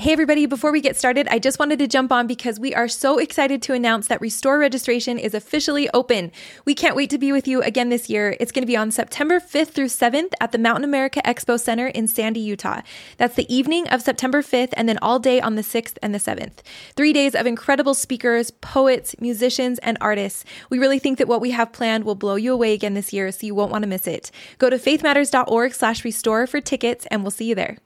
Hey, everybody, before we get started, I just wanted to jump on because we are so excited to announce that Restore registration is officially open. We can't wait to be with you again this year. It's going to be on September 5th through 7th at the Mountain America Expo Center in Sandy, Utah. That's the evening of September 5th and then all day on the 6th and the 7th. Three days of incredible speakers, poets, musicians, and artists. We really think that what we have planned will blow you away again this year, so you won't want to miss it. Go to faithmatters.org slash restore for tickets, and we'll see you there.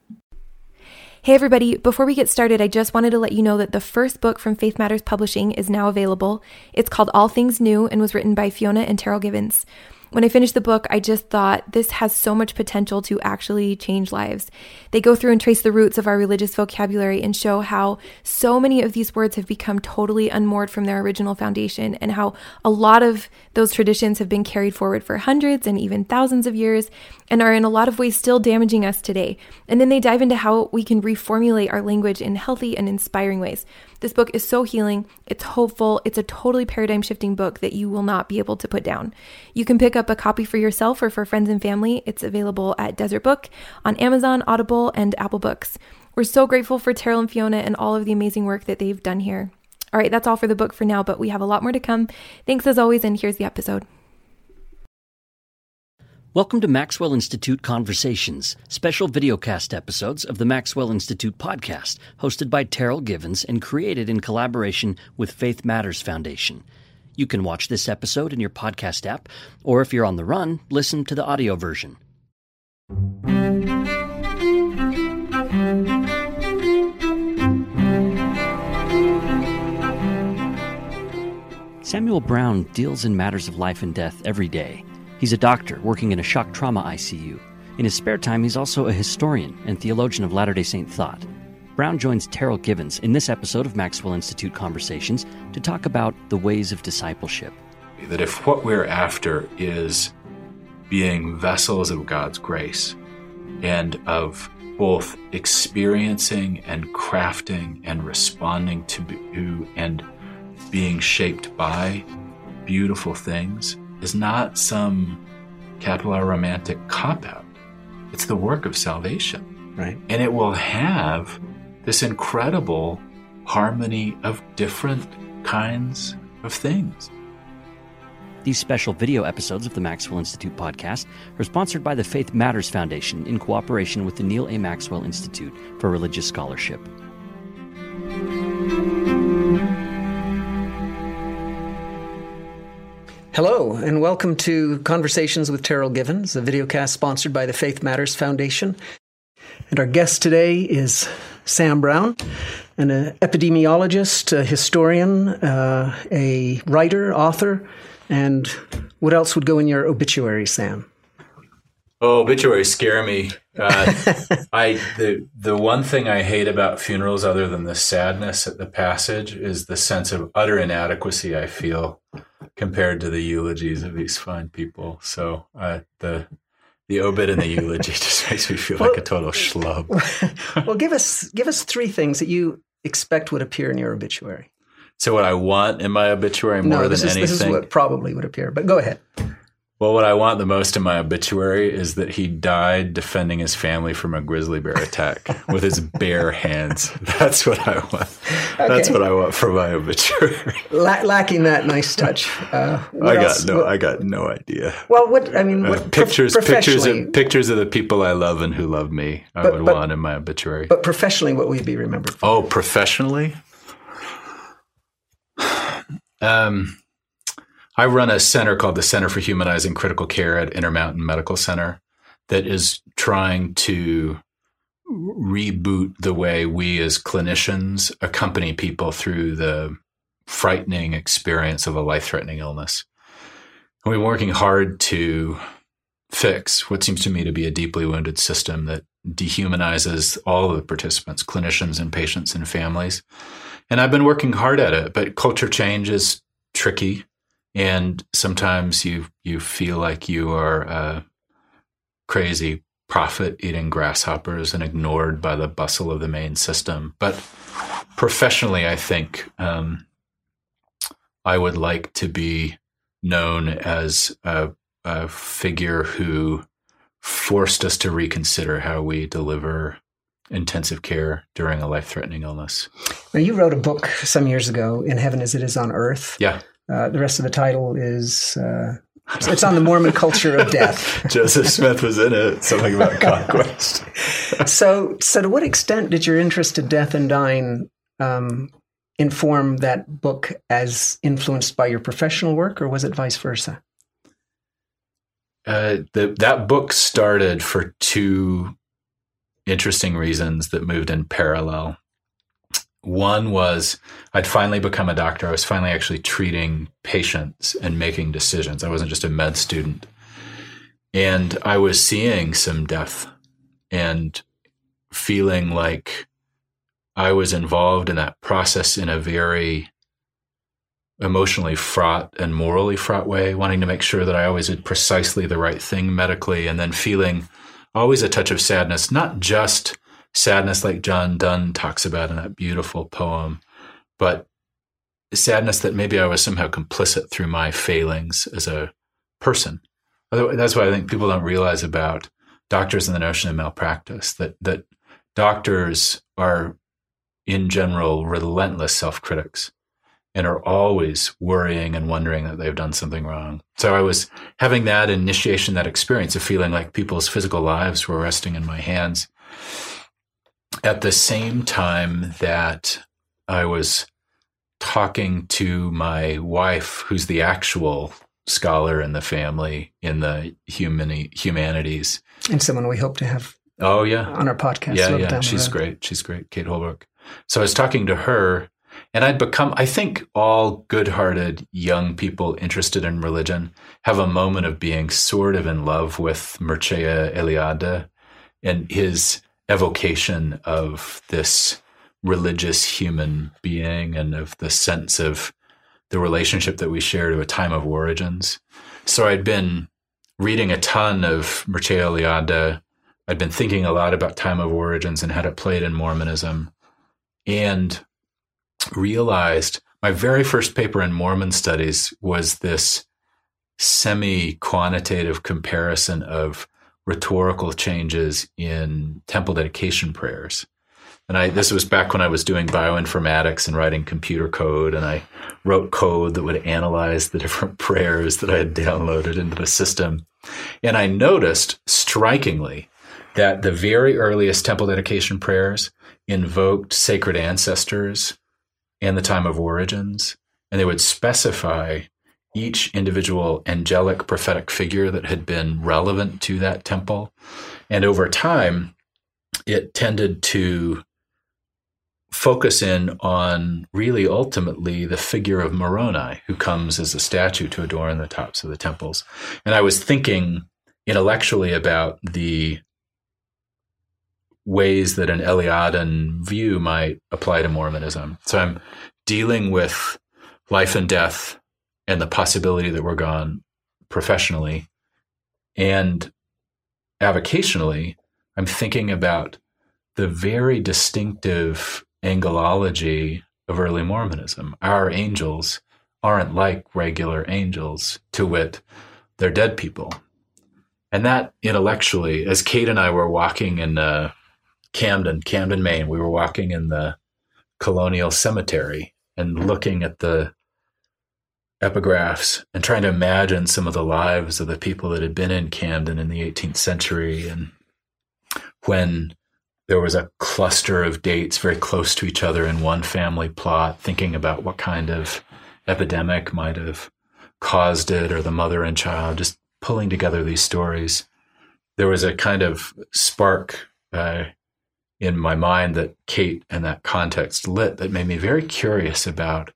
Hey, everybody, before we get started, I just wanted to let you know that the first book from Faith Matters Publishing is now available. It's called All Things New and was written by Fiona and Terryl Givens. When I finished the book, I just thought this has so much potential to actually change lives. They go through and trace the roots of our religious vocabulary and show how so many of these words have become totally unmoored from their original foundation, and how a lot of those traditions have been carried forward for hundreds and even thousands of years and are in a lot of ways still damaging us today. And then they dive into how we can reformulate our language in healthy and inspiring ways. This book is so healing, it's hopeful, it's a totally paradigm shifting book that you will not be able to put down. You can pick up a copy for yourself or for friends and family. It's available at Deseret Book, on Amazon, Audible, and Apple Books. We're so grateful for Terryl and Fiona and all of the amazing work that they've done here. All right, that's all for the book for now, but we have a lot more to come. Thanks as always, and here's the episode. Welcome to Maxwell Institute Conversations, special videocast episodes of the Maxwell Institute podcast, hosted by Terryl Givens and created in collaboration with Faith Matters Foundation. You can watch this episode in your podcast app, or if you're on the run, listen to the audio version. Samuel Brown deals in matters of life and death every day. He's a doctor working in a shock trauma ICU. In his spare time, he's also a historian and theologian of Latter day Saint thought. Brown joins Terryl Givens in this episode of Maxwell Institute Conversations to talk about the ways of discipleship. That if what we're after is being vessels of God's grace and of both experiencing and crafting and responding to and being shaped by beautiful things, is not some capital R romantic cop out. It's the work of salvation. Right. And it will have this incredible harmony of different kinds of things. These special video episodes of the Maxwell Institute podcast are sponsored by the Faith Matters Foundation in cooperation with the Neal A. Maxwell Institute for Religious Scholarship. Hello, and welcome to Conversations with Terryl Givens, a videocast sponsored by the Faith Matters Foundation. And our guest today is Sam Brown, an epidemiologist, a historian, uh, a writer, author, and what else would go in your obituary, Sam? Oh, obituaries scare me. Uh, I the the one thing I hate about funerals, other than the sadness at the passage, is the sense of utter inadequacy I feel compared to the eulogies of these fine people. So uh, the the obit and the eulogy just makes me feel well, like a total schlub. well, give us give us three things that you expect would appear in your obituary. So, what I want in my obituary more no, than is, anything. This is what probably would appear. But go ahead. Well, what I want the most in my obituary is that he died defending his family from a grizzly bear attack with his bare hands. That's what I want. Okay. That's what I want for my obituary. La- lacking that nice touch. Uh, I got else? no. What, I got no idea. Well, what I mean, what, uh, pictures, pictures of pictures of the people I love and who love me. I but, would but, want in my obituary. But professionally, what would you be remembered? For? Oh, professionally. Um I run a center called the Center for Humanizing Critical Care at Intermountain Medical Center that is trying to reboot the way we as clinicians accompany people through the frightening experience of a life threatening illness. And we're working hard to fix what seems to me to be a deeply wounded system that dehumanizes all of the participants, clinicians and patients and families. And I've been working hard at it, but culture change is tricky and sometimes you you feel like you are a crazy prophet eating grasshoppers and ignored by the bustle of the main system. But professionally, I think um, I would like to be known as a, a figure who forced us to reconsider how we deliver intensive care during a life threatening illness. Now, you wrote a book some years ago, In Heaven as It Is on Earth. Yeah. Uh, the rest of the title is uh, it's on the Mormon culture of death. Joseph Smith was in it. Something about conquest. so, so to what extent did your interest in death and dying um, inform that book as influenced by your professional work, or was it vice versa? Uh, the, that book started for two interesting reasons that moved in parallel. One was I'd finally become a doctor. I was finally actually treating patients and making decisions. I wasn't just a med student. And I was seeing some death and feeling like I was involved in that process in a very emotionally fraught and morally fraught way, wanting to make sure that I always did precisely the right thing medically, and then feeling always a touch of sadness, not just sadness like John Donne talks about in that beautiful poem, but sadness that maybe I was somehow complicit through my failings as a person. That's what I think people don't realize about doctors and the notion of malpractice that that doctors are in general relentless self-critics and are always worrying and wondering that they've done something wrong. So I was having that initiation, that experience of feeling like people's physical lives were resting in my hands at the same time that I was talking to my wife, who's the actual scholar in the family in the human humanities, and someone we hope to have. Oh yeah, on our podcast. Yeah, yeah, she's great. She's great, Kate Holbrook. So I was talking to her, and I'd become. I think all good-hearted young people interested in religion have a moment of being sort of in love with Mircea Eliade and his evocation of this religious human being and of the sense of the relationship that we share to a time of origins. So I'd been reading a ton of Mircea Eliade. I'd been thinking a lot about time of origins and how it played in Mormonism, and realized my very first paper in Mormon studies was this semi quantitative comparison of rhetorical changes in temple dedication prayers. And I this was back when I was doing bioinformatics and writing computer code and I wrote code that would analyze the different prayers that I had downloaded into the system. And I noticed strikingly that the very earliest temple dedication prayers invoked sacred ancestors and the time of origins and they would specify each individual angelic prophetic figure that had been relevant to that temple. And over time, it tended to focus in on really ultimately the figure of Moroni, who comes as a statue to adorn the tops of the temples. And I was thinking intellectually about the ways that an Eliadan view might apply to Mormonism. So I'm dealing with life and death and the possibility that we're gone professionally and avocationally, I'm thinking about the very distinctive angelology of early Mormonism. Our angels aren't like regular angels, to wit, they're dead people. And that intellectually, as Kate and I were walking in uh, Camden, Camden, Maine, we were walking in the colonial cemetery and looking at the epigraphs and trying to imagine some of the lives of the people that had been in Camden in the 18th century and when there was a cluster of dates very close to each other in one family plot, thinking about what kind of epidemic might have caused it or the mother and child, just pulling together these stories. There was a kind of spark uh, in my mind that Kate and that context lit that made me very curious about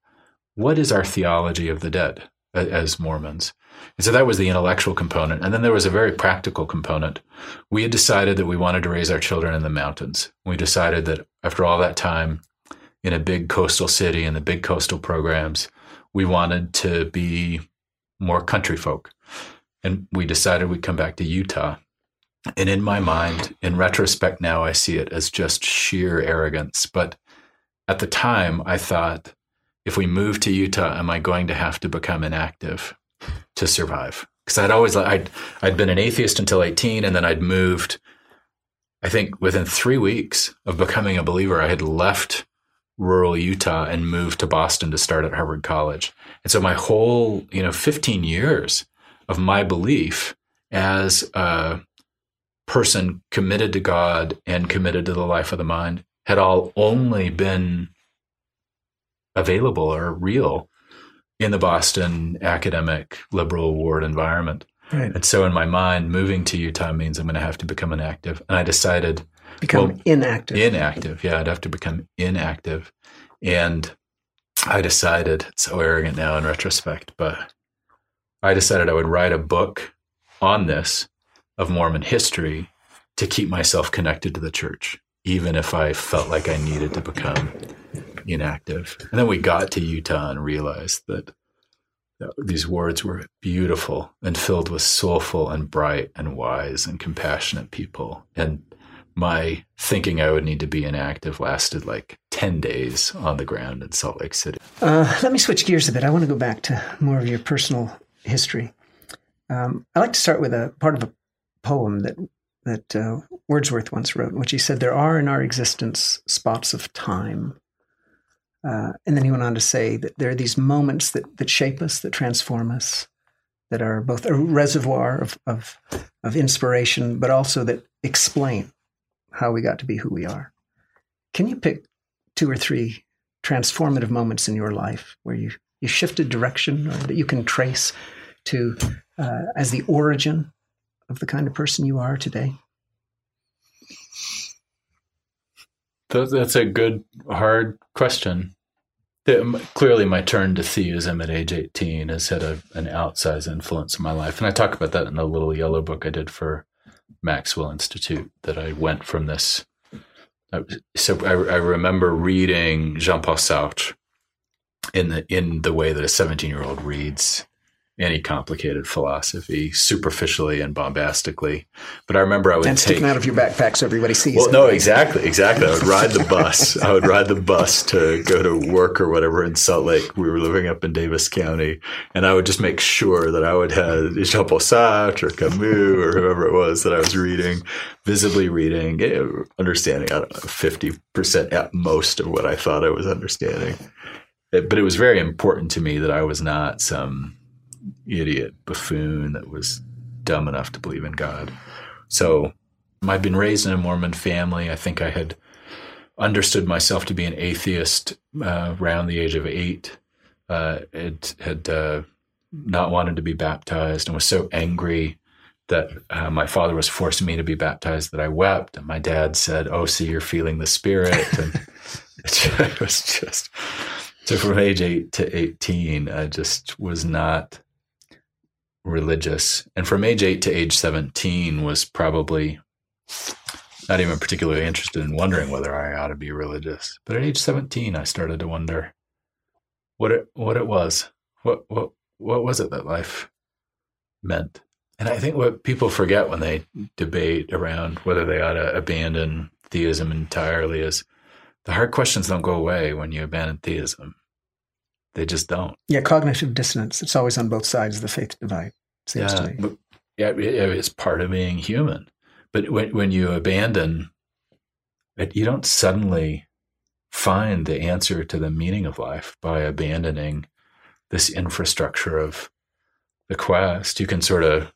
what is our theology of the dead as Mormons? And so that was the intellectual component. And then there was a very practical component. We had decided that we wanted to raise our children in the mountains. We decided that after all that time in a big coastal city and the big coastal programs, we wanted to be more country folk. And we decided we'd come back to Utah. And in my mind, in retrospect now, I see it as just sheer arrogance. But at the time, I thought, if we move to Utah, am I going to have to become inactive to survive? Because I'd always I'd I'd been an atheist until 18, and then I'd moved I think within three weeks of becoming a believer, I had left rural Utah and moved to Boston to start at Harvard College. And so my whole, you know, 15 years of my belief as a person committed to God and committed to the life of the mind had all only been available or real in the Boston academic liberal ward environment. Right. And so in my mind, moving to Utah means I'm going to have to become an active. And I decided become well, inactive. Inactive. Yeah, I'd have to become inactive. And I decided, it's so arrogant now in retrospect, but I decided I would write a book on this of Mormon history to keep myself connected to the church, even if I felt like I needed to become inactive. And then we got to Utah and realized that these words were beautiful and filled with soulful and bright and wise and compassionate people. And my thinking I would need to be inactive lasted like 10 days on the ground in Salt Lake City. Uh, let me switch gears a bit. I want to go back to more of your personal history. Um, I like to start with a part of a poem that that uh, Wordsworth once wrote, in which he said, "There are in our existence spots of time." Uh, and then he went on to say that there are these moments that that shape us, that transform us, that are both a reservoir of of, of inspiration, but also that explain how we got to be who we are. Can you pick two or three transformative moments in your life where you, you shifted direction or that you can trace to uh, as the origin of the kind of person you are today? That's a good, hard question. Clearly, my turn to theism at age 18 has had a, an outsized influence in my life. And I talk about that in the little yellow book I did for Maxwell Institute that I went from this. So I, I remember reading Jean Paul Sartre in the in the way that a 17 year old reads any complicated philosophy superficially and bombastically. But I remember I would and take sticking out of your backpack so everybody sees. Well, it. no, exactly, exactly. I would ride the bus. I would ride the bus to go to work or whatever in Salt Lake. We were living up in Davis County, and I would just make sure that I would have Jean Paul Sartre or Camus or whoever it was that I was reading, visibly reading, eh, understanding. I don't know, fifty percent at most of what I thought I was understanding. But it was very important to me that I was not some idiot buffoon that was dumb enough to believe in God. So I'd been raised in a Mormon family. I think I had understood myself to be an atheist uh, around the age of eight. Uh, it had uh, not wanted to be baptized and was so angry that uh, my father was forcing me to be baptized that I wept. And my dad said, "Oh, see, you're feeling the spirit." And it was just so from age eight to eighteen, I just was not religious. And from age eight to age 17 was probably not even particularly interested in wondering whether I ought to be religious. But at age 17, I started to wonder what it, what it was. What, what, what was it that life meant? And I think what people forget when they debate around whether they ought to abandon theism entirely is the hard questions don't go away when you abandon theism. They just don't. Yeah, cognitive dissonance. It's always on both sides of the faith divide. Seems yeah, but, yeah, it's part of being human. But when when you abandon it, you don't suddenly find the answer to the meaning of life by abandoning this infrastructure of the quest. You can sort of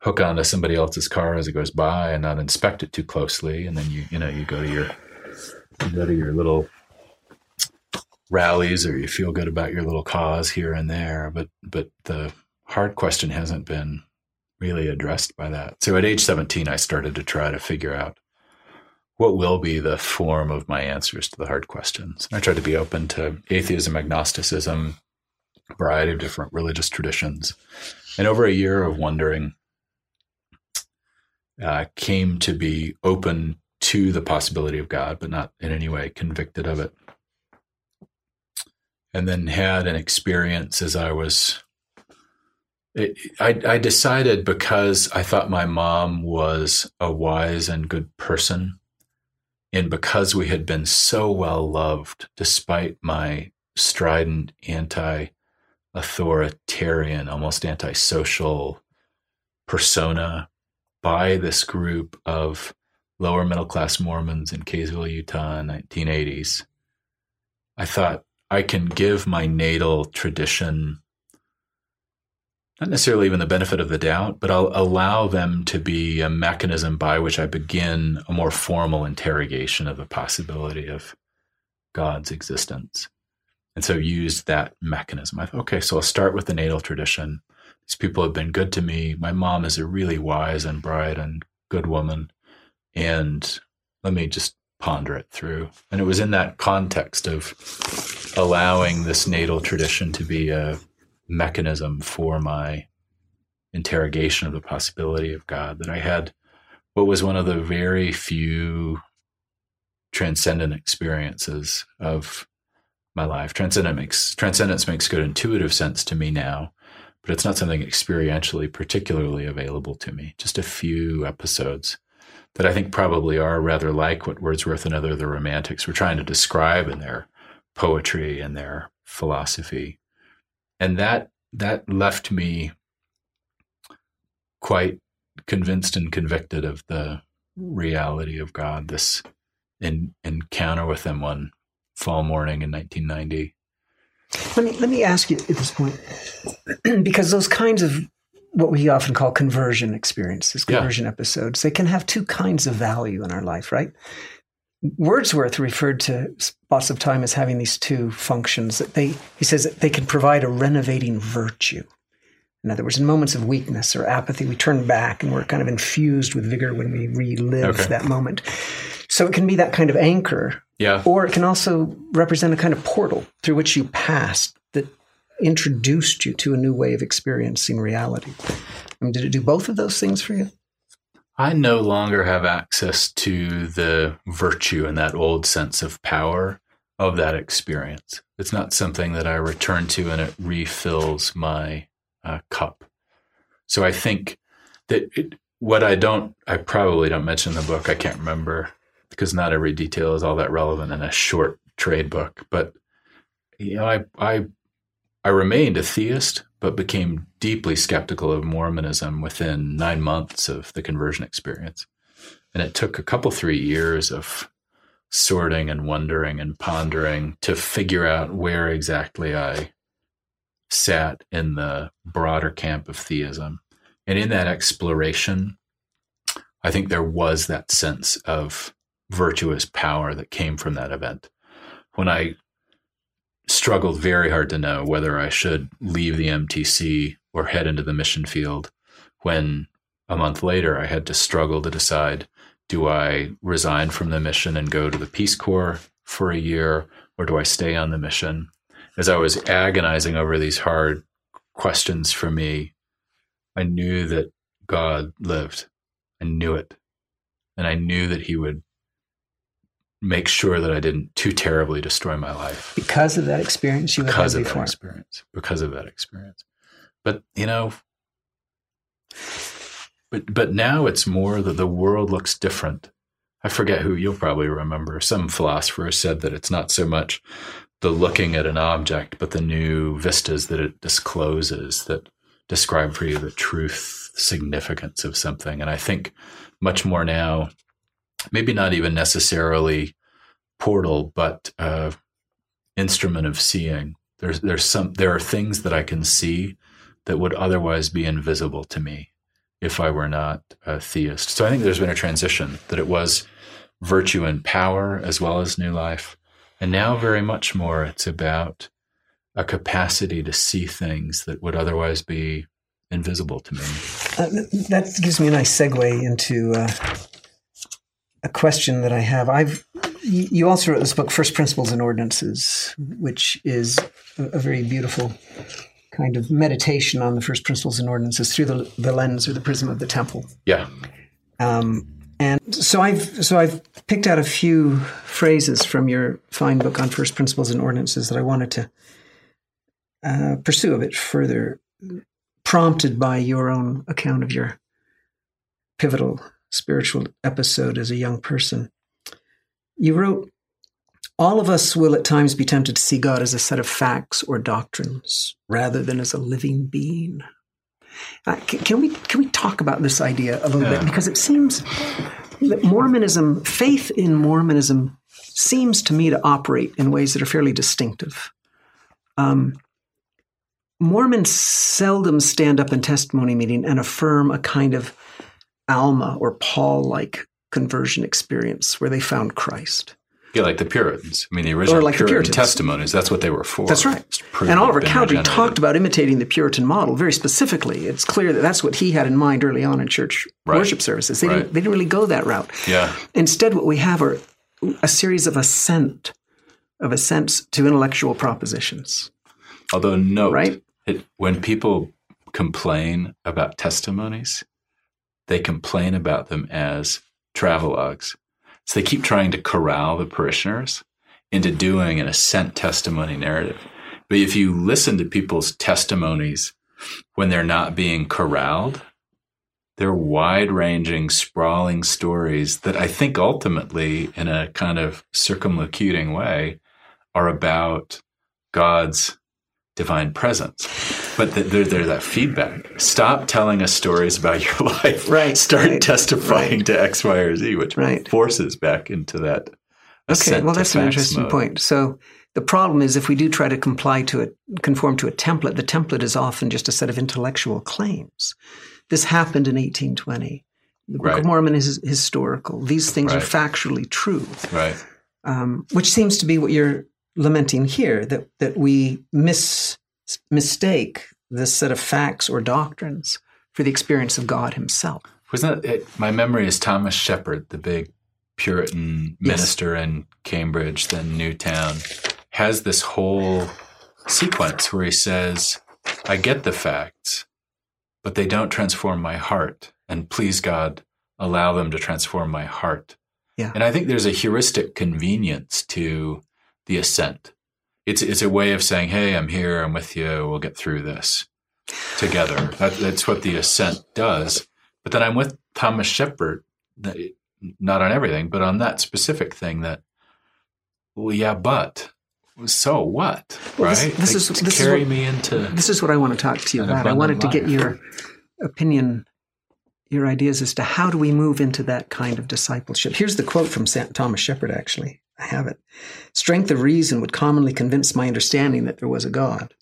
hook onto somebody else's car as it goes by and not inspect it too closely, and then you you know you go to your you go to your little rallies or you feel good about your little cause here and there but but the hard question hasn't been really addressed by that. So at age 17 i started to try to figure out what will be the form of my answers to the hard questions. I tried to be open to atheism agnosticism a variety of different religious traditions. And over a year of wondering uh, came to be open to the possibility of god but not in any way convicted of it. And then had an experience as I was. I, I decided because I thought my mom was a wise and good person, and because we had been so well loved, despite my strident anti authoritarian, almost antisocial persona by this group of lower middle class Mormons in Kaysville, Utah, in 1980s, I thought I can give my natal tradition not necessarily even the benefit of the doubt, but I'll allow them to be a mechanism by which I begin a more formal interrogation of the possibility of God's existence. And so used that mechanism. I thought, okay, so I'll start with the natal tradition. These people have been good to me. My mom is a really wise and bright and good woman. And let me just ponder it through. And it was in that context of allowing this natal tradition to be a mechanism for my interrogation of the possibility of God that I had what was one of the very few transcendent experiences of my life. Transcendent makes transcendence makes good intuitive sense to me now, but it's not something experientially particularly available to me. Just a few episodes that I think probably are rather like what Wordsworth and other the romantics were trying to describe in their poetry and their philosophy and that that left me quite convinced and convicted of the reality of God. This in, encounter with Him one fall morning in 1990. Let me let me ask you at this point, because those kinds of what we often call conversion experiences, conversion yeah. episodes, they can have two kinds of value in our life, right? Wordsworth referred to spots of time as having these two functions that they he says that they can provide a renovating virtue. In other words, in moments of weakness or apathy, we turn back and we're kind of infused with vigor when we relive okay. that moment. So it can be that kind of anchor. Yeah. Or it can also represent a kind of portal through which you passed that introduced you to a new way of experiencing reality. I mean, did it do both of those things for you? I no longer have access to the virtue and that old sense of power of that experience. It's not something that I return to and it refills my uh, cup. So I think that it, what I don't, I probably don't mention in the book, I can't remember because not every detail is all that relevant in a short trade book. But you know, I I I remained a theist, but became deeply skeptical of Mormonism within nine months of the conversion experience. And it took a couple, three years of sorting and wondering and pondering to figure out where exactly I sat in the broader camp of theism. And in that exploration, I think there was that sense of virtuous power that came from that event. When I struggled very hard to know whether I should leave the MTC or head into the mission field when a month later I had to struggle to decide do I resign from the mission and go to the Peace Corps for a year or do I stay on the mission? As I was agonizing over these hard questions for me, I knew that God lived. I knew it. And I knew that He would make sure that I didn't too terribly destroy my life because of that experience you because had of before. that experience because of that experience. But you know, but but now it's more that the world looks different. I forget who you'll probably remember. Some philosopher said that it's not so much the looking at an object, but the new vistas that it discloses that describe for you the truth significance of something. And I think much more now maybe not even necessarily portal, but uh, instrument of seeing. There's there's some there are things that I can see that would otherwise be invisible to me if I were not a theist. So I think there's been a transition that it was virtue and power as well as new life, and now very much more it's about a capacity to see things that would otherwise be invisible to me. Uh, that gives me a nice segue into uh, a question that I have. I've you also wrote this book, First Principles and Ordinances, which is a, very beautiful kind of meditation on the first principles and ordinances through the, the lens or the prism of the temple. Yeah. Um, and so I've so I've picked out a few phrases from your fine book on first principles and ordinances that I wanted to uh, pursue a bit further, prompted by your own account of your pivotal spiritual episode as a young person. You wrote, All of us will at times be tempted to see God as a set of facts or doctrines rather than as a living being. Uh, can, can, we can we talk about this idea a little yeah. bit because it seems that Mormonism, faith in Mormonism, seems to me to operate in ways that are fairly distinctive. Um, Mormons seldom stand up in testimony meeting and affirm a kind of Alma or Paul like conversion experience where they found Christ. Yeah, like the Puritans. I mean, the original like the Puritan Puritans. testimonies. That's what they were for. That's right. And Oliver Cowdery talked about imitating the Puritan model very specifically. It's clear that that's what he had in mind early on in church Right. worship services. They, Right. didn't, they didn't really go that route. Yeah, Instead, what we have are a series of assent, of assents to intellectual propositions. although note Right. it, when people complain about testimonies, they complain about them as travelogues. So they keep trying to corral the parishioners into doing an assent testimony narrative. But if you listen to people's testimonies when they're not being corralled, they're wide ranging, sprawling stories that I think ultimately, in a kind of circumlocuting way, are about God's divine presence. But th- there, there's that feedback. Stop telling us stories about your life. Right, Start right, testifying to X, Y, or Z, which Right. forces back into that. Okay, well, that's an interesting mode. point. So the problem is if we do try to comply to it, conform to a template, the template is often just a set of intellectual claims. This happened in 1820. The Book Right. of Mormon is historical. These things are factually true, Right. um, which seems to be what you're lamenting here that, that we mis- mistake this set of facts or doctrines for the experience of God Himself. Wasn't that it? My memory is Thomas Shepard, the big Puritan Yes. minister in Cambridge, then Newtown, has this whole sequence where he says, I get the facts, but they don't transform my heart. And please, God, allow them to transform my heart. Yeah. And I think there's a heuristic convenience to the assent. It's, it's a way of saying, hey, I'm here, I'm with you, we'll get through this together. That, that's what the assent does. But then I'm with Thomas Shepard, not on everything, but on that specific thing that, well, yeah, but so what, Well, right? this- is- this is what- me into This is what I want to talk to you about. I wanted abundant to get your opinion, your ideas as to how do we move into that kind of discipleship. Here's the quote from St. Thomas Shepard, actually. I have it. Strength of reason would commonly convince my understanding that there was a God,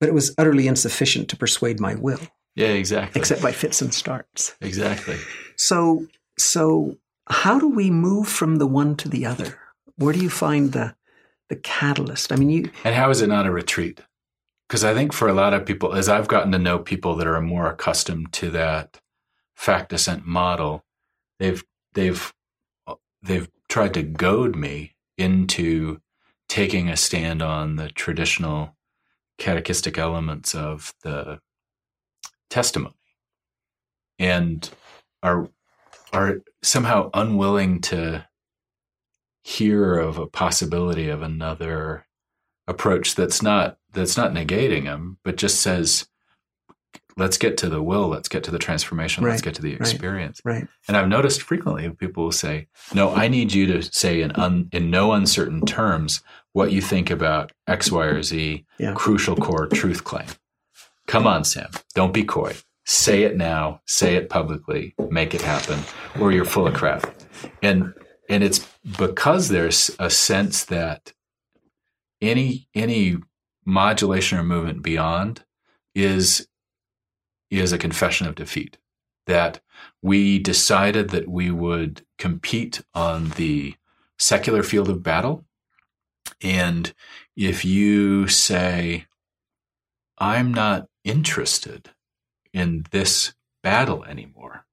but it was utterly insufficient to persuade my will, yeah, exactly, except by fits and starts. exactly. So, so how do we move from the one to the other? Where do you find the the catalyst? I mean, you And how is it not a retreat? Because I think for a lot of people, as I've gotten to know people that are more accustomed to that fact assent model, they've they've they've tried to goad me into taking a stand on the traditional catechistic elements of the testimony, and are are somehow unwilling to hear of a possibility of another approach that's not that's not negating them but just says let's get to the will let's get to the transformation let's get to the right. experience. right? and i've noticed frequently people will say no i need you to say in un, in no uncertain terms what you think about x y or z Yeah. crucial core truth claim. Come on sam. Don't be coy. Say it now. Say it publicly. Make it happen. Or you're full of crap. And and it's because there's a sense that any any modulation or movement beyond is is a confession of defeat that we decided that we would compete on the secular field of battle and if you say i'm not interested in this battle anymore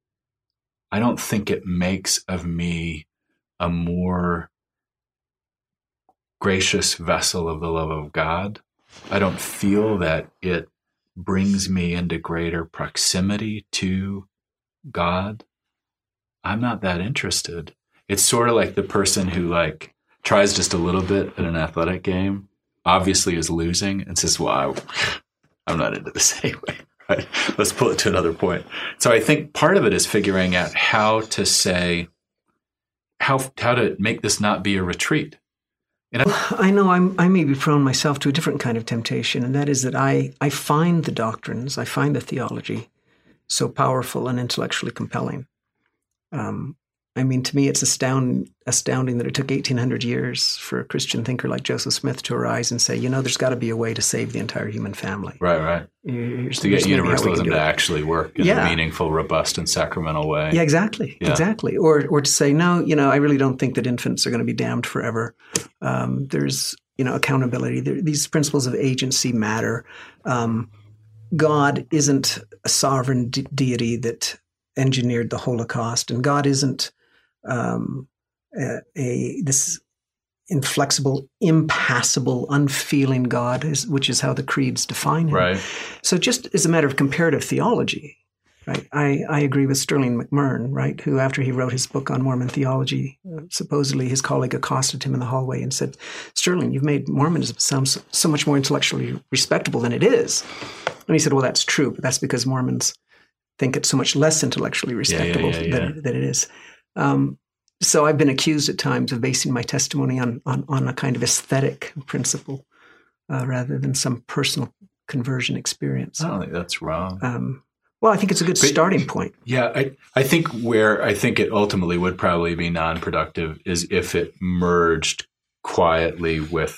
i don't think it makes of me a more gracious vessel of the love of God. I don't feel that it brings me into greater proximity to God. I'm not that interested. It's sort of like the person who like tries just a little bit at an athletic game, obviously is losing and says, "Well, I, I'm not into this anyway." Right? Let's pull it to another point. So I think part of it is figuring out how to say how how to make this not be a retreat. I know I'm, I may be prone myself to a different kind of temptation, and that is that I, I find the doctrines, I find the theology so powerful and intellectually compelling. Um, I mean, to me, it's astound, astounding that it took 1800 years for a Christian thinker like Joseph Smith to arise and say, you know, there's got to be a way to save the entire human family. Right, right. Here's, to get here's maybe how we can universalism to actually work in Yeah. a meaningful, robust, and sacramental way. Yeah, exactly, Yeah. exactly. Or or to say, no, you know, I really don't think that infants are going to be damned forever. Um, there's you know accountability. There, these principles of agency matter. Um, God isn't a sovereign de- deity that engineered the Holocaust, and God isn't um, a, a this inflexible, impassible, unfeeling God, is, which is how the creeds define him. Right. So, just as a matter of comparative theology, right? I, I agree with Sterling McMurrin, right? Who, after he wrote his book on Mormon theology, uh, supposedly his colleague accosted him in the hallway and said, "Sterling, you've made Mormonism sound so, so much more intellectually respectable than it is." And he said, "Well, that's true, but that's because Mormons think it's so much less intellectually respectable yeah, yeah. Than, than it is." Um, so I've been accused at times of basing my testimony on on, on a kind of aesthetic principle uh, rather than some personal conversion experience. I don't think that's wrong. Um, well, I think it's a good But- starting point. Yeah, I, I think where I think it ultimately would probably be non-productive is if it merged quietly with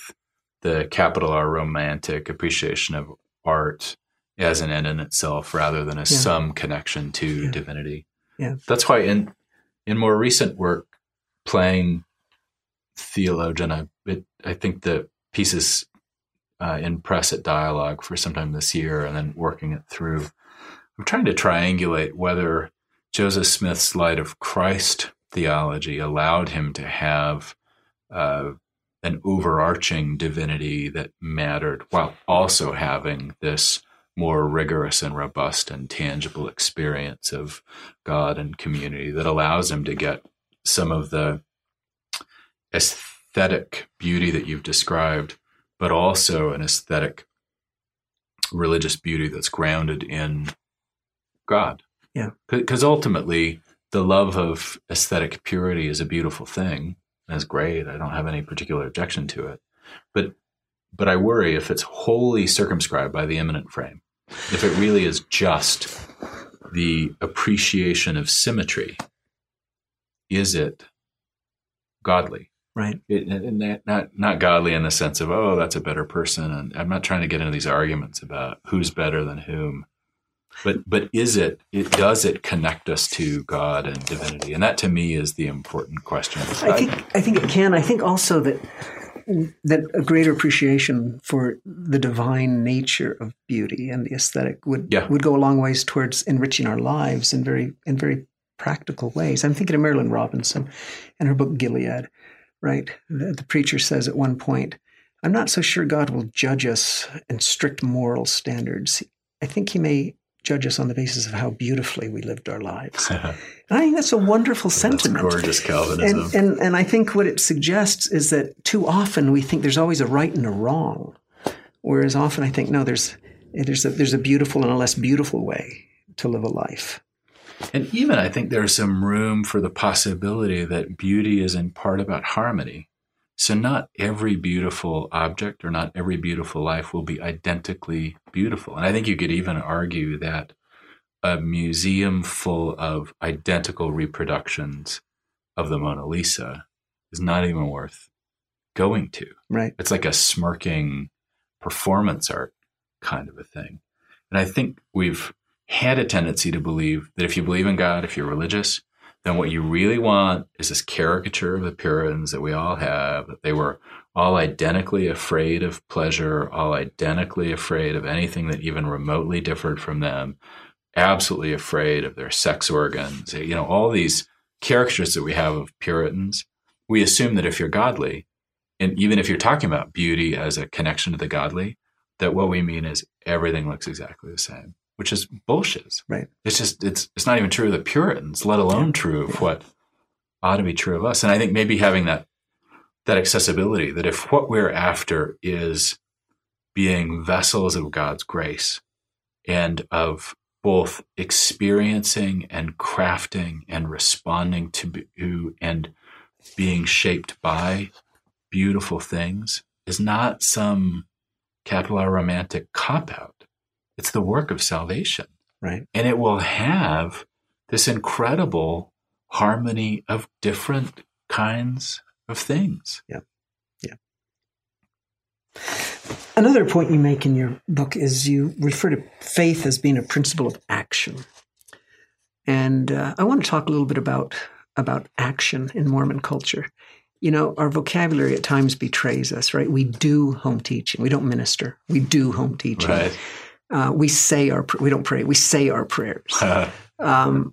the capital R romantic appreciation of art as an end in itself rather than as Yeah. some connection to Yeah. divinity. Yeah. That's why in in more recent work playing theologian I it, I think the pieces uh, in press at dialogue for sometime this year and then working it through. I'm trying to triangulate whether Joseph Smith's light of Christ theology allowed him to have uh, an overarching divinity that mattered while also having this more rigorous and robust and tangible experience of God and community that allows him to get some of the aesthetic beauty that you've described, but also an aesthetic religious beauty that's grounded in God. Yeah. Because ultimately, the love of aesthetic purity is a beautiful thing. and it's great. I don't have any particular objection to it. But but I worry if it's wholly circumscribed by the immanent frame, if it really is just the appreciation of symmetry, is it godly? Right. It, and that, not not godly in the sense of oh that's a better person and I'm not trying to get into these arguments about who's better than whom but but is it, it does it connect us to God and divinity and that to me is the important question I think I think it can. I think also that that a greater appreciation for the divine nature of beauty and the aesthetic would Yeah. would go a long ways towards enriching our lives in very in very practical ways. I'm thinking of Marilynne Robinson and her book Gilead, right? The, the preacher says at one point, "I'm not so sure God will judge us in strict moral standards. I think He may." Judge us on the basis of how beautifully we lived our lives. I think that's a wonderful that's sentiment. gorgeous Calvinism And, and and I think what it suggests is that too often we think there's always a right and a wrong, whereas often I think no, there's there's a there's a beautiful and a less beautiful way to live a life. And even I think there's some room for the possibility that beauty is in part about harmony. So not every beautiful object or not every beautiful life will be identically beautiful. And I think you could even argue that a museum full of identical reproductions of the Mona Lisa is not even worth going to. Right. It's like a smirking performance art kind of a thing. And I think we've had a tendency to believe that if you believe in God, if you're religious, then what you really want is this caricature of the Puritans that we all have, that they were all identically afraid of pleasure, all identically afraid of anything that even remotely differed from them, absolutely afraid of their sex organs, you know, all these caricatures that we have of Puritans. We assume that if you're godly, and even if you're talking about beauty as a connection to the godly, that what we mean is everything looks exactly the same, which is bullshit. Right. It's just it's it's not even true of the Puritans, let alone true of what ought to be true of us. And I think maybe having that that accessibility, that if what we're after is being vessels of God's grace and of both experiencing and crafting and responding to and being shaped by beautiful things is not some capital R romantic cop out. It's the work of salvation. Right. And it will have this incredible harmony of different kinds of things. Yeah. Yeah. Another point you make in your book is you refer to faith as being a principle of action. And uh, I want to talk a little bit about about action in Mormon culture. You know, our vocabulary at times betrays us, right? We do home teaching. We don't minister. We do home teaching. Right. Uh, we say our we don't pray. We say our prayers. Um,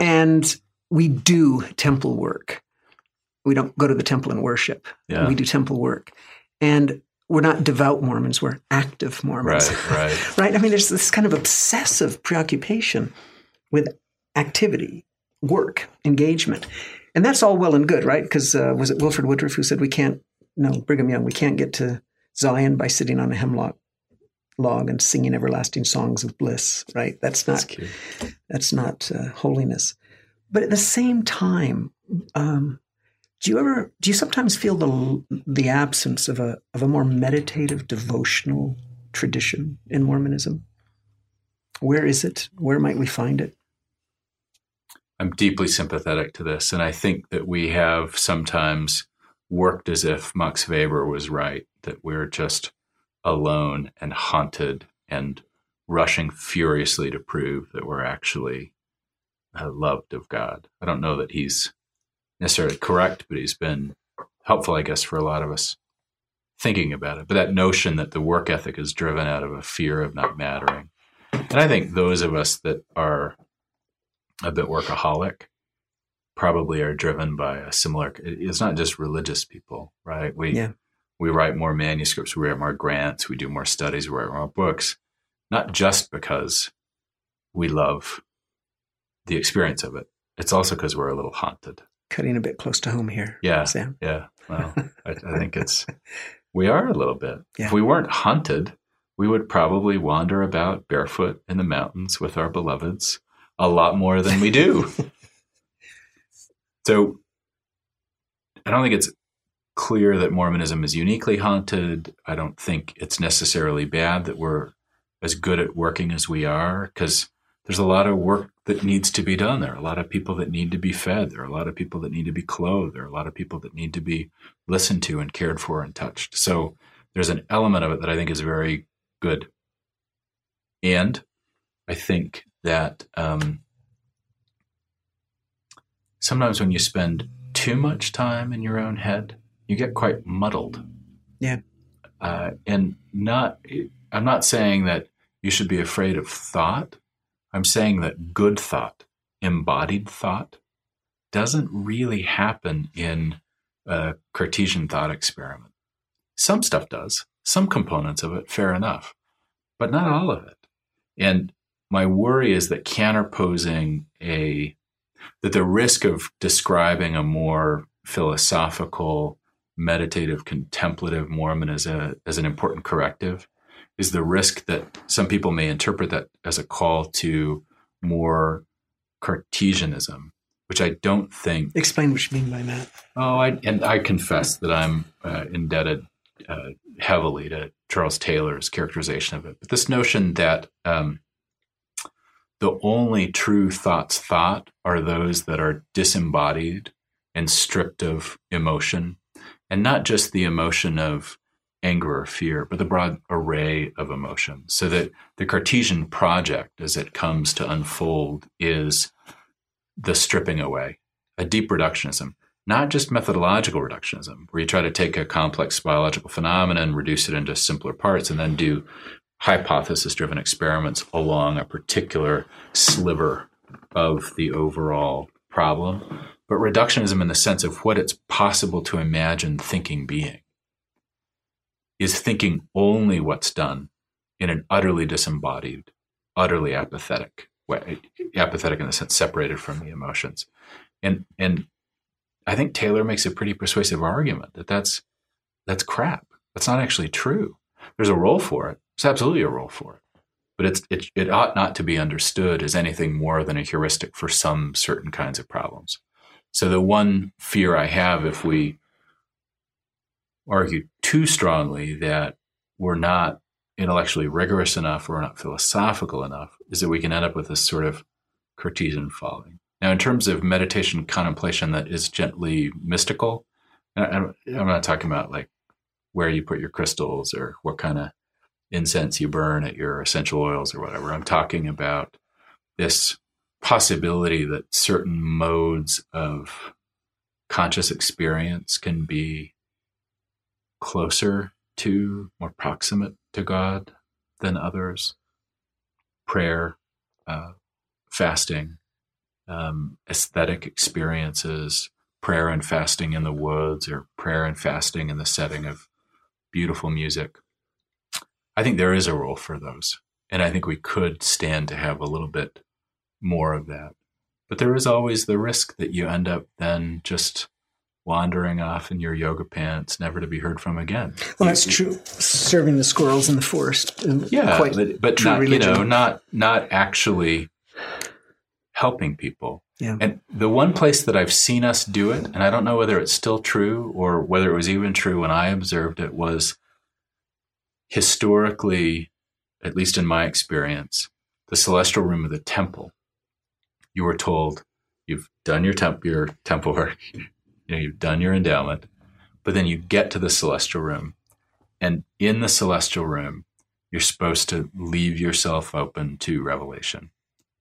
and we do temple work. We don't go to the temple and worship. Yeah. We do temple work. And we're not devout Mormons, we're active Mormons. Right, right. right? I mean, there's this kind of obsessive preoccupation with activity, work, engagement. And that's all well and good, right? Because uh, was it Wilford Woodruff who said we can't, no, Brigham Young, we can't get to Zion by sitting on a hemlock log and singing everlasting songs of bliss, right? That's not, That's that's not uh, holiness. But at the same time, um, do you ever do you sometimes feel the the absence of a of a more meditative devotional tradition in Mormonism? Where is it? Where might we find it? I'm deeply sympathetic to this. And I think that we have sometimes worked as if Max Weber was right, that we're just alone and haunted and rushing furiously to prove that we're actually uh, loved of God. I don't know that he's necessarily correct, but he's been helpful, I guess, for a lot of us thinking about it. But that notion that the work ethic is driven out of a fear of not mattering. And I think those of us that are a bit workaholic probably are driven by a similar it's not just religious people right we Yeah. We write more manuscripts we write more grants we do more studies we write more books not just because we love the experience of it. It's also because we're a little haunted. Cutting a bit close to home here, yeah Sam. yeah. Well I, I think it's we are a little bit. Yeah. if we weren't haunted we would probably wander about barefoot in the mountains with our beloveds a lot more than we do. So I don't think it's clear that Mormonism is uniquely haunted. I don't think it's necessarily bad that we're as good at working as we are because there's a lot of work that needs to be done. There are a lot of people that need to be fed. There are a lot of people that need to be clothed. There are a lot of people that need to be listened to and cared for and touched. So there's an element of it that I think is very good. And I think that um, sometimes when you spend too much time in your own head, you get quite muddled. Yeah. Uh, and not, I'm not saying that you should be afraid of thought. I'm saying that good thought, embodied thought, doesn't really happen in a Cartesian thought experiment. Some stuff does, some components of it, fair enough, but not all of it. And my worry is that counterposing a that the risk of describing a more philosophical, meditative, contemplative Mormon as a as an important corrective is the risk that some people may interpret that as a call to more Cartesianism, which I don't think Explain what you mean by that. Oh, I, and I confess that I'm uh, indebted uh, heavily to Charles Taylor's characterization of it. But this notion that um, the only true thoughts thought are those that are disembodied and stripped of emotion, and not just the emotion of anger or fear, but the broad array of emotions. So that the Cartesian project, as it comes to unfold, is the stripping away, a deep reductionism not just methodological reductionism, where you try to take a complex biological phenomenon, reduce it into simpler parts, and then do hypothesis driven experiments along a particular sliver of the overall problem, but reductionism in the sense of what it's possible to imagine thinking being is thinking only what's done in an utterly disembodied, utterly apathetic way, apathetic in the sense separated from the emotions. And, and I think Taylor makes a pretty persuasive argument that that's that's crap. That's not actually true. There's a role for it. There's absolutely a role for it, but it's it, it ought not to be understood as anything more than a heuristic for some certain kinds of problems. So the one fear I have if we argue too strongly that we're not intellectually rigorous enough or not philosophical enough is that we can end up with this sort of Cartesian falling Now, in terms of meditation contemplation that is gently mystical, I'm not talking about like where you put your crystals or what kind of incense you burn at your essential oils or whatever. I'm talking about this possibility that certain modes of conscious experience can be closer to, more proximate to God than others. Prayer, uh, fasting, um, aesthetic experiences, prayer and fasting in the woods, or prayer and fasting in the setting of beautiful music. I think there is a role for those. And I think we could stand to have a little bit more of that. But there is always the risk that you end up then just wandering off in your yoga pants, never to be heard from again. Well, that's true. Serving the squirrels in the forest. Yeah, but, but not religion. you know not not actually helping people. Yeah. And the one place that I've seen us do it, and I don't know whether it's still true or whether it was even true when I observed it, was historically, at least in my experience, the celestial room of the temple. You were told you've done your temp your temple work, you know, you've done your endowment, but then you get to the celestial room, and in the celestial room, you're supposed to leave yourself open to revelation.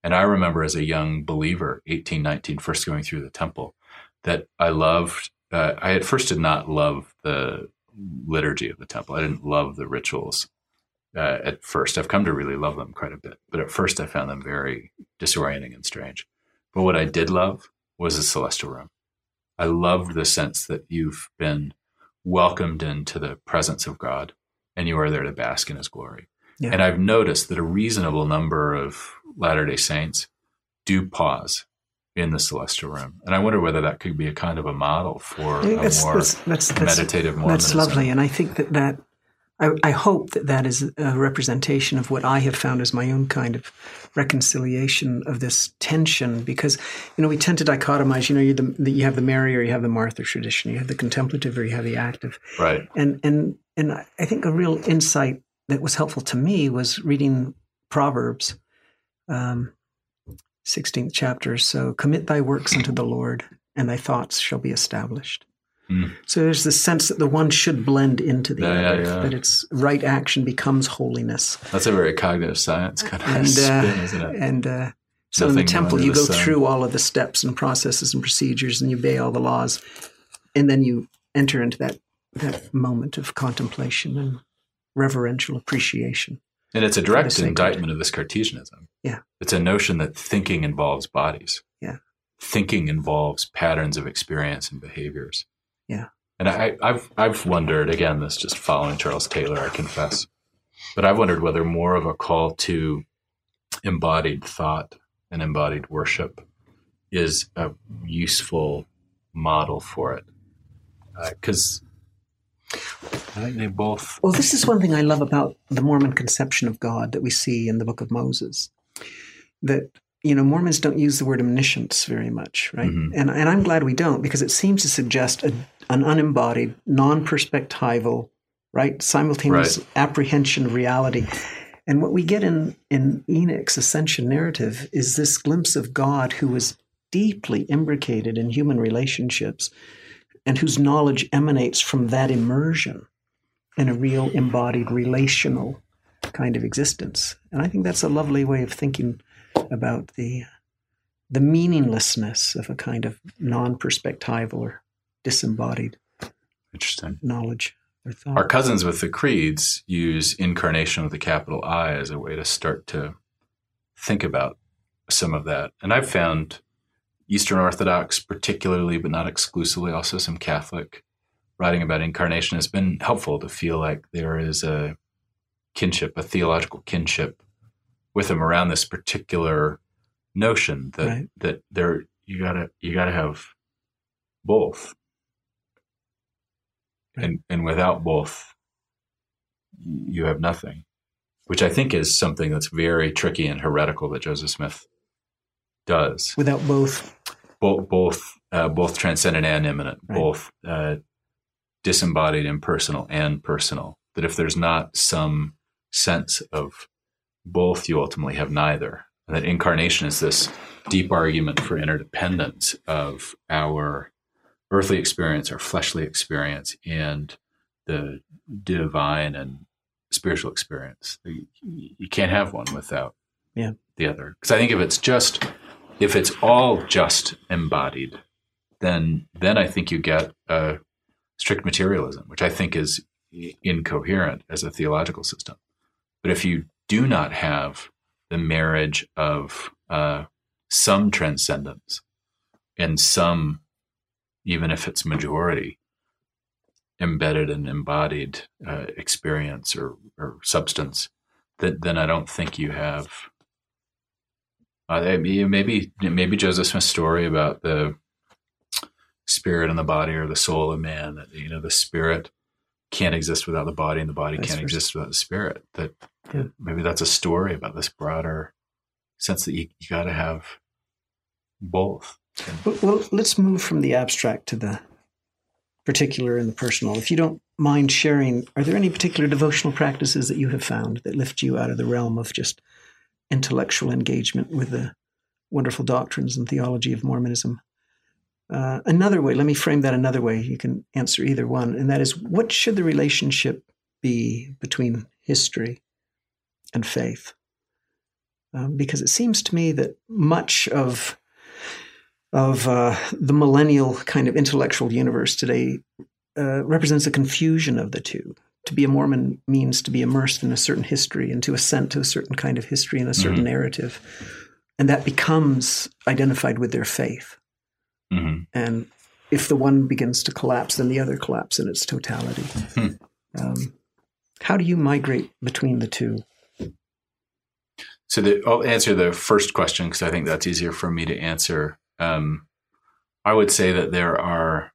And I remember as a young believer, 18, 19, first going through the temple, that I loved. Uh, I at first did not love the liturgy of the temple. I didn't love the rituals uh, at first. I've come to really love them quite a bit, but at first I found them very disorienting and strange. But what I did love was the celestial room. I loved the sense that you've been welcomed into the presence of God and you are there to bask in his glory. Yeah. And I've noticed that a reasonable number of Latter day Saints do pause in the celestial room. And I wonder whether that could be a kind of a model for a that's, more that's, that's, that's, meditative Mormonism. That's lovely. And I think that that, I, I, hope that that is a representation of what I have found as my own kind of reconciliation of this tension. Because, you know, we tend to dichotomize, you know, you, the, you have the Mary or you have the Martha tradition, you have the contemplative or you have the active. Right. And, and, and I think a real insight that was helpful to me was reading Proverbs, um, 16th chapter. So commit thy works unto the Lord, and thy thoughts shall be established. Mm. So there's this sense that the one should blend into the yeah, other, yeah, yeah. that its right action becomes holiness. That's a very cognitive science kind of and, spin, uh, isn't it? And uh, so Nothing in the temple, you go sun. through all of the steps and processes and procedures, and you obey all the laws, and then you enter into that that moment of contemplation and reverential appreciation. And it's a direct indictment of this Cartesianism. Yeah. It's a notion that thinking involves bodies. Yeah. Thinking involves patterns of experience and behaviors. Yeah. And I, have I've wondered again. This just following Charles Taylor, I confess, but I've wondered whether more of a call to embodied thought and embodied worship is a useful model for it, because uh, I think they both. Well, this is one thing I love about the Mormon conception of God that we see in the Book of Moses. That you know, Mormons don't use the word omniscience very much, right? Mm-hmm. And and I'm glad we don't because it seems to suggest a, an unembodied, non-perspectival, right, simultaneous right. apprehension of reality. And what we get in in Enoch's ascension narrative is this glimpse of God who was deeply imbricated in human relationships and whose knowledge emanates from that immersion in a real embodied relational kind of existence. And I think that's a lovely way of thinking about the the meaninglessness of a kind of non-perspectival or disembodied interesting knowledge or thought. Our cousins with the creeds use incarnation with a capital I as a way to start to think about some of that. And I've found Eastern Orthodox, particularly, but not exclusively, also some Catholic writing about incarnation has been helpful to feel like there is a kinship, a theological kinship with them around this particular notion that right. that there you gotta you gotta have both. And and without both you have nothing. Which I think is something that's very tricky and heretical that Joseph Smith does. Without both, both, both, uh, both transcendent and immanent, right. both uh, disembodied, impersonal, and personal. That if there's not some sense of both, you ultimately have neither. And that incarnation is this deep argument for interdependence of our earthly experience, or fleshly experience, and the divine and spiritual experience. You can't have one without yeah. the other. Because I think if it's just, if it's all just embodied, then then I think you get a strict materialism, which I think is incoherent as a theological system. But if you do not have the marriage of uh, some transcendence and some, even if it's majority, embedded and embodied uh, experience or, or substance, that then I don't think you have. Uh, maybe maybe Joseph Smith's story about the spirit and the body or the soul of man. That you know the spirit can't exist without the body, and the body can't exist without the spirit. That yeah. maybe that's a story about this broader sense that you, you got to have both. Well, let's move from the abstract to the particular and the personal. If you don't mind sharing, are there any particular devotional practices that you have found that lift you out of the realm of just intellectual engagement with the wonderful doctrines and theology of Mormonism? Uh, another way, let me frame that another way. You can answer either one, and that is what should the relationship be between history and faith? Um, because it seems to me that much of of uh, the millennial kind of intellectual universe today uh, represents a confusion of the two. To be a Mormon means to be immersed in a certain history and to assent to a certain kind of history and a certain mm-hmm. narrative. And that becomes identified with their faith. Mm-hmm. And if the one begins to collapse, then the other collapses in its totality. Mm-hmm. Um, how do you migrate between the two? So the, I'll answer the first question because I think that's easier for me to answer. Um, I would say that there are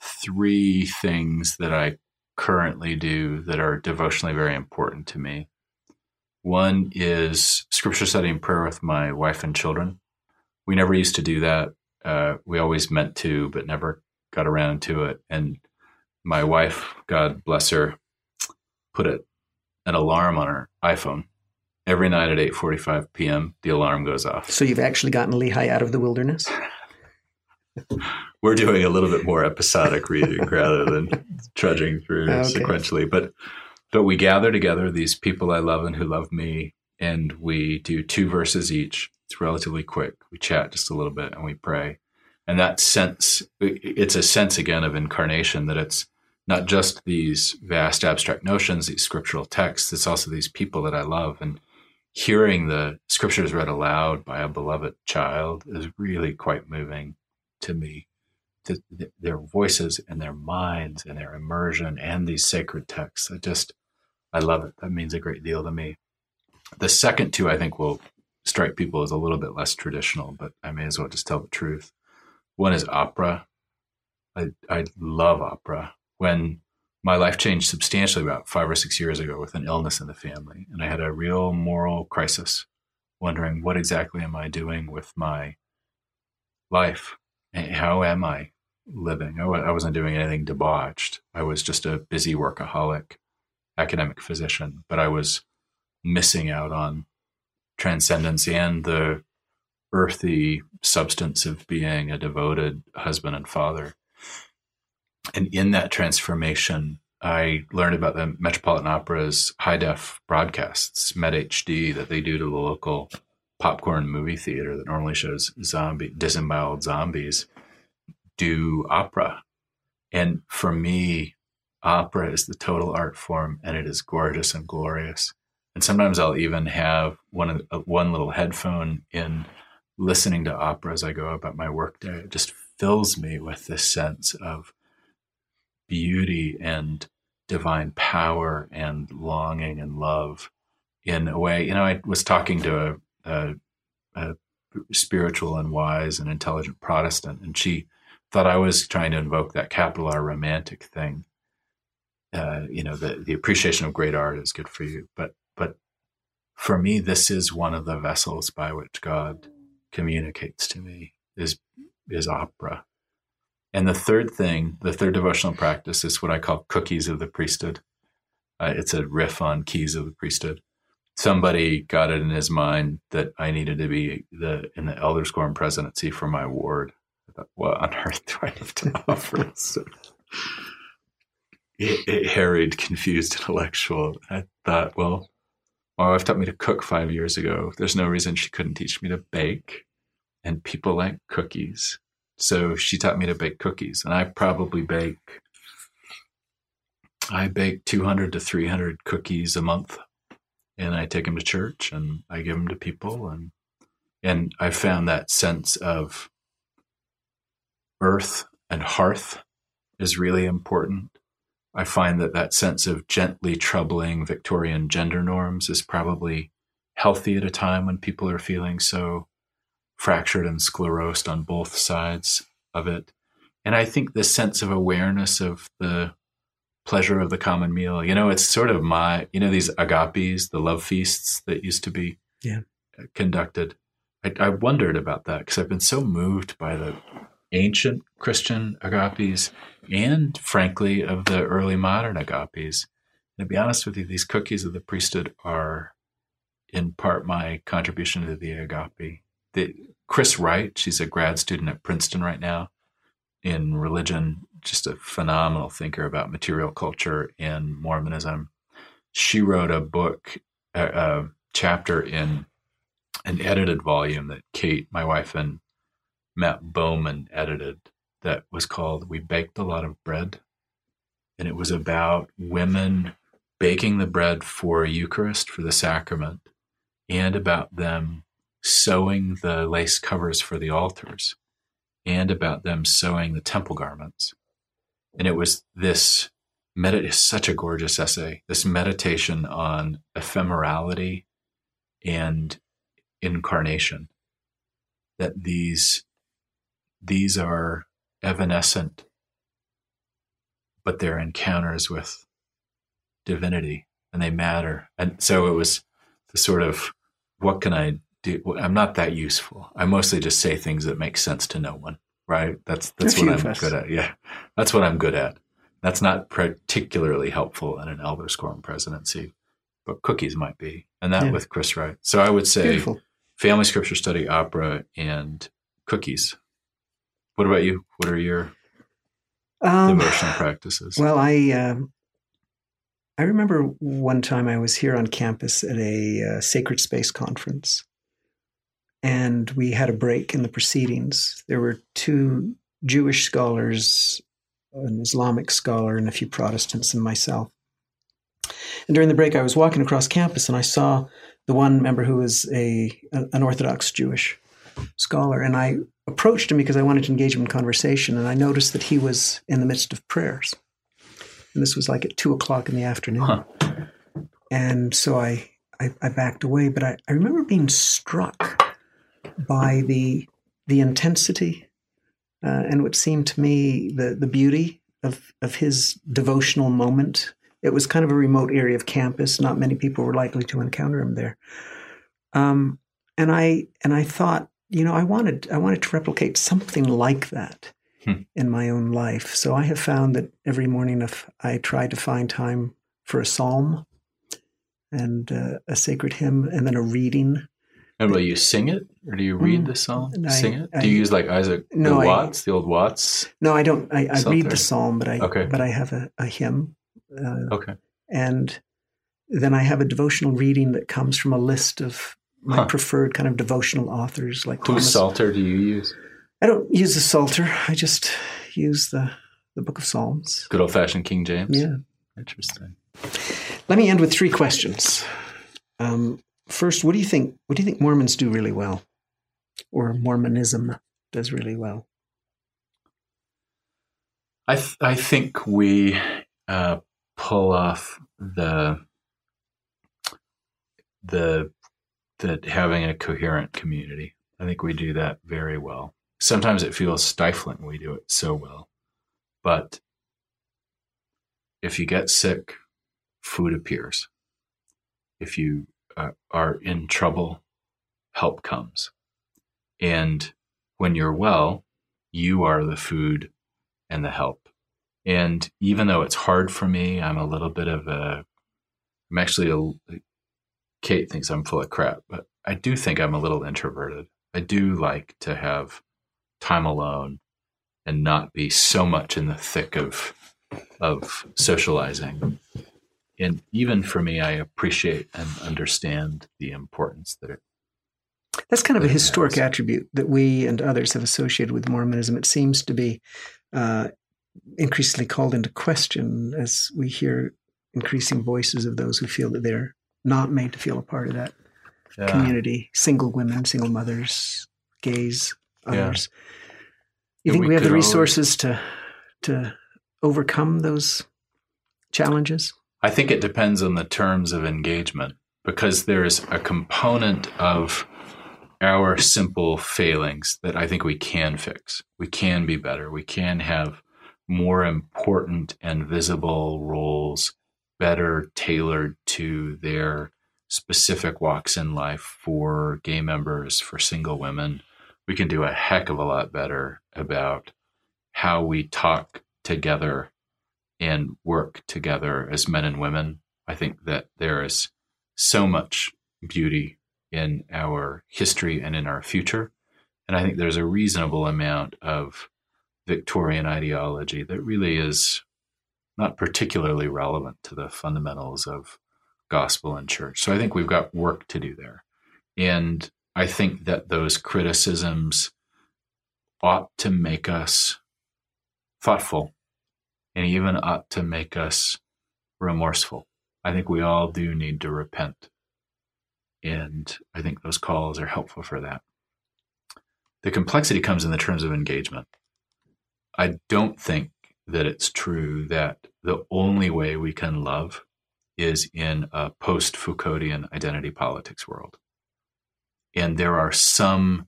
three things that I currently do that are devotionally very important to me. One is scripture study and prayer with my wife and children. We never used to do that. Uh, we always meant to, but never got around to it. And my wife, God bless her, put it, an alarm on her iPhone every night at 8:45 p.m. the alarm goes off. So you've actually gotten Lehi out of the wilderness? We're doing a little bit more episodic reading rather than trudging through okay. sequentially, but but we gather together these people I love and who love me and we do two verses each. It's relatively quick. We chat just a little bit and we pray. And that sense it's a sense again of incarnation that it's not just these vast abstract notions, these scriptural texts, it's also these people that I love and hearing the scriptures read aloud by a beloved child is really quite moving to me. To their voices and their minds and their immersion and these sacred texts. I just, I love it. That means a great deal to me. The second two, I think, will strike people as a little bit less traditional, but I may as well just tell the truth. One is opera. I, I love opera. When my life changed substantially about five or six years ago with an illness in the family. And I had a real moral crisis, wondering what exactly am I doing with my life? How am I living? I wasn't doing anything debauched. I was just a busy workaholic academic physician, but I was missing out on transcendence and the earthy substance of being a devoted husband and father and in that transformation, I learned about the Metropolitan Opera's high def broadcasts, Met HD, that they do to the local popcorn movie theater that normally shows zombie disemboweled zombies do opera. And for me, opera is the total art form and it is gorgeous and glorious. And sometimes I'll even have one uh, one little headphone in listening to opera as I go about my workday. It just fills me with this sense of beauty and divine power and longing and love in a way. You know, I was talking to a, a, a spiritual and wise and intelligent Protestant, and she thought I was trying to invoke that capital R romantic thing. Uh, you know, the, the appreciation of great art is good for you, but but for me, this is one of the vessels by which God communicates to me. Is is opera, and the third thing, the third devotional practice is what I call cookies of the priesthood. Uh, it's a riff on keys of the priesthood. somebody got it in his mind that I needed to be the in the elders quorum presidency for my ward. I thought, what on earth do I have to offer? So, it, it harried, confused intellectual. I thought, well, my wife taught me to cook five years ago. There's no reason she couldn't teach me to bake, and people like cookies. So she taught me to bake cookies, and I probably bake. I bake 200 to 300 cookies a month and I take them to church and I give them to people and and I found that sense of earth and hearth is really important. I find that that sense of gently troubling Victorian gender norms is probably healthy at a time when people are feeling so fractured and sclerosed on both sides of it. And I think this sense of awareness of the pleasure of the common meal. You know, it's sort of my, you know, these agapes, the love feasts that used to be yeah. conducted. I, I wondered about that because I've been so moved by the ancient Christian agapes and, frankly, of the early modern agapes. And to be honest with you, these cookies of the priesthood are in part my contribution to the agape. The, Chris Wright, she's a grad student at Princeton right now in religion just a phenomenal thinker about material culture and Mormonism. She wrote a book, a, a chapter in an edited volume that Kate, my wife, and Matt Bowman edited that was called We Baked a Lot of Bread. And it was about women baking the bread for Eucharist, for the sacrament, and about them sewing the lace covers for the altars, and about them sewing the temple garments. And it was this medit such a gorgeous essay this meditation on ephemerality and incarnation that these these are evanescent but they're encounters with divinity and they matter. And so it was the sort of what can i do i'm not that useful i mostly just say things that make sense to no one right? That's that's what I'm good at. Yeah, that's what I'm good at. That's not particularly helpful in an elders quorum presidency, but cookies might be, and that yeah. with Chris Wright. So I would say Beautiful. family scripture study, opera, and cookies. What about you? What are your um, devotional practices? Well, I um, I remember one time I was here on campus at a uh, sacred space conference, and we had a break in the proceedings. There were two Jewish scholars, an Islamic scholar, and a few Protestants, and myself. And during the break, I was walking across campus and I saw the one member who was a, an Orthodox Jewish scholar. And I approached him because I wanted to engage him in conversation. And I noticed that he was in the midst of prayers. And this was like at two o'clock in the afternoon. Huh. And so I, I, I, backed away. But I, I remember being struck by the the intensity uh, and what seemed to me the the beauty of of his devotional moment. It was kind of a remote area of campus; not many people were likely to encounter him there. Um, and I and I thought, you know, I wanted I wanted to replicate something like that hmm. in my own life. So I have found that every morning, if I try to find time for a psalm and uh, a sacred hymn, and then a reading and will you sing it or do you read mm, the psalm? I, sing it? Do I, you use like Isaac no, the Watts, I, the old Watts? No, I don't. I, I read the psalm, but I okay. but I have a, a hymn. Uh, okay. And then I have a devotional reading that comes from a list of my huh. preferred kind of devotional authors. Like whose psalter do you use? I don't use the psalter. I just use the the Book of Psalms. Good old fashioned King James. Yeah. Interesting. Let me end with three questions. Um, first, what do you think? What do you think Mormons do really well, or Mormonism does really well? I th- I think we uh, pull off the the the having a coherent community. I think we do that very well. Sometimes it feels stifling. We do it so well, but if you get sick, food appears. If you uh, are in trouble, help comes. And when you're well, you are the food and the help. And even though it's hard for me, I'm a little bit of a, I'm actually a, Kate thinks I'm full of crap, but I do think I'm a little introverted. I do like to have time alone and not be so much in the thick of of socializing. And even for me, I appreciate and understand the importance that it. That's kind of a historic attribute that we and others have associated with Mormonism. It seems to be uh, increasingly called into question as we hear increasing voices of those who feel that they're not made to feel a part of that Yeah. community single women, single mothers, gays, Yeah. others. You think we we, have the could always- resources to to overcome those challenges? I think it depends on the terms of engagement because there's a component of our simple failings that I think we can fix. We can be better. We can have more important and visible roles better tailored to their specific walks in life for gay members, for single women. We can do a heck of a lot better about how we talk together and work together as men and women. I think that there is so much beauty in our history and in our future. And I think there's a reasonable amount of Victorian ideology that really is not particularly relevant to the fundamentals of gospel and church. So I think we've got work to do there. And I think that those criticisms ought to make us thoughtful and even ought to make us remorseful. I think we all do need to repent. And I think those calls are helpful for that. The complexity comes in the terms of engagement. I don't think that it's true that the only way we can love is in a post Foucauldian identity politics world. And there are some,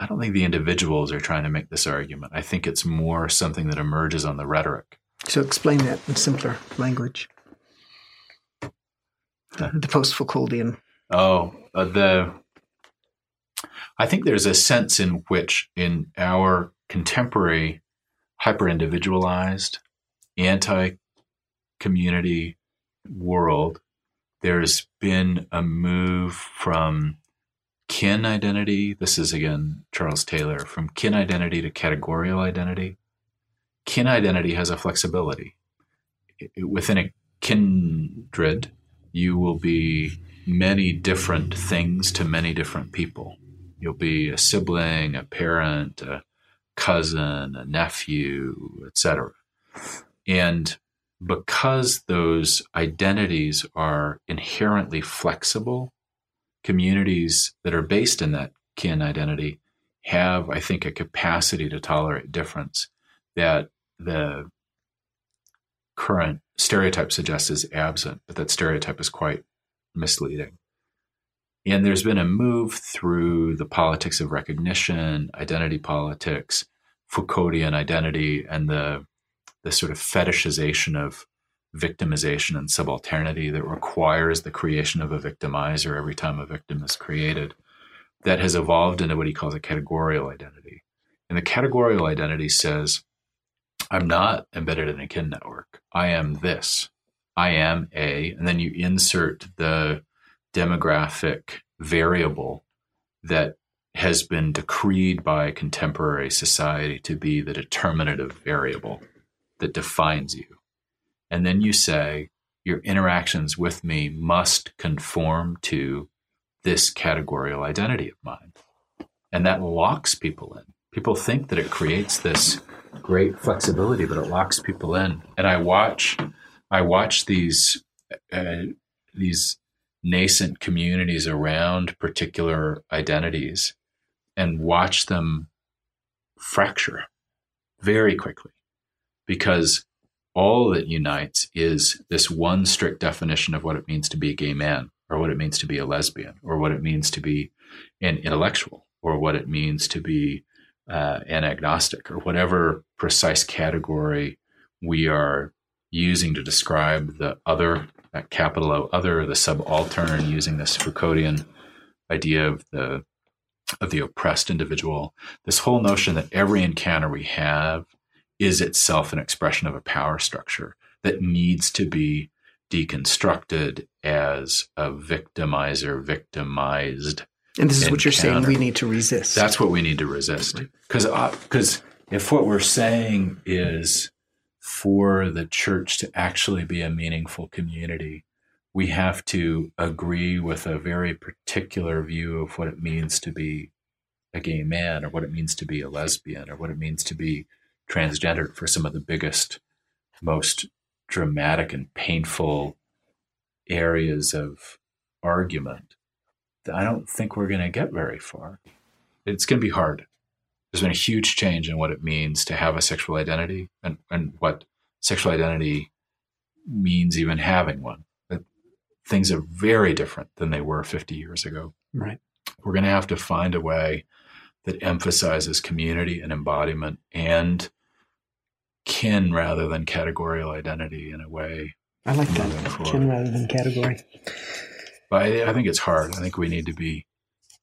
I don't think the individuals are trying to make this argument. I think it's more something that emerges on the rhetoric. So explain that in simpler language. The, the post-Foucauldian. Oh, uh, the. I think there's a sense in which, in our contemporary, hyper individualized, anti community world, there's been a move from kin identity. This is again Charles Taylor from kin identity to categorical identity. Kin identity has a flexibility. Within a kindred, you will be many different things to many different people. You'll be a sibling, a parent, a cousin, a nephew, etc. And because those identities are inherently flexible, communities that are based in that kin identity have, I think, a capacity to tolerate difference that the current stereotype suggests is absent, but that stereotype is quite misleading. And there's been a move through the politics of recognition, identity politics, Foucauldian identity, and the the sort of fetishization of victimization and subalternity that requires the creation of a victimizer every time a victim is created that has evolved into what he calls a categorical identity. And the categorical identity says, I'm not embedded in a kin network. I am this. I am a, and then you insert the demographic variable that has been decreed by contemporary society to be the determinative variable that defines you. And then you say, your interactions with me must conform to this categorical identity of mine. And that locks people in. People think that it creates this great flexibility, but it locks people in. And I watch, I watch these, uh, these nascent communities around particular identities and watch them fracture very quickly because all that unites is this one strict definition of what it means to be a gay man or what it means to be a lesbian or what it means to be an intellectual or what it means to be uh, an agnostic or whatever precise category we are using to describe the other that capital O other the subaltern using this Foucauldian idea of the of the oppressed individual this whole notion that every encounter we have is itself an expression of a power structure that needs to be deconstructed as a victimizer, victimized. And this is what you're saying we need to resist. That's what we need to resist. Because because uh, if what we're saying is for the church to actually be a meaningful community, we have to agree with a very particular view of what it means to be a gay man or what it means to be a lesbian or what it means to be transgendered for some of the biggest, most dramatic and painful areas of argument. I don't think we're going to get very far. It's going to be hard. There's been a huge change in what it means to have a sexual identity and, and what sexual identity means even having one. That things are very different than they were 50 years ago. right. We're going to have to find a way that emphasizes community and embodiment and kin rather than categorical identity in a way. I like that. Kin rather than category. But I, I think it's hard. I think we need to be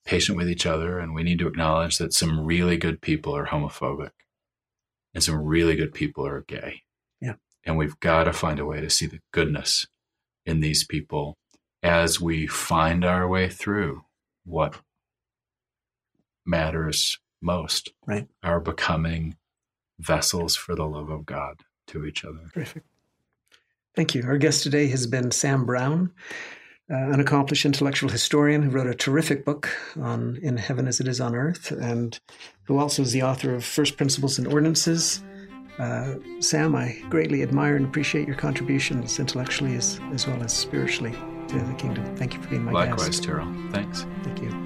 patient with each other and we need to acknowledge that some really good people are homophobic and some really good people are gay. Yeah. And we've got to find a way to see the goodness in these people as we find our way through what matters most. Right. Our becoming vessels for the love of God to each other. Terrific. Thank you. Our guest today has been Sam Brown, an accomplished intellectual historian who wrote a terrific book on In Heaven as It Is on Earth, and who also is the author of First Principles and Ordinances. Uh, Sam, I greatly admire and appreciate your contributions intellectually as, as well as spiritually to the kingdom. Thank you for being my Likewise, guest. Likewise, Terryl. Thanks. Thank you.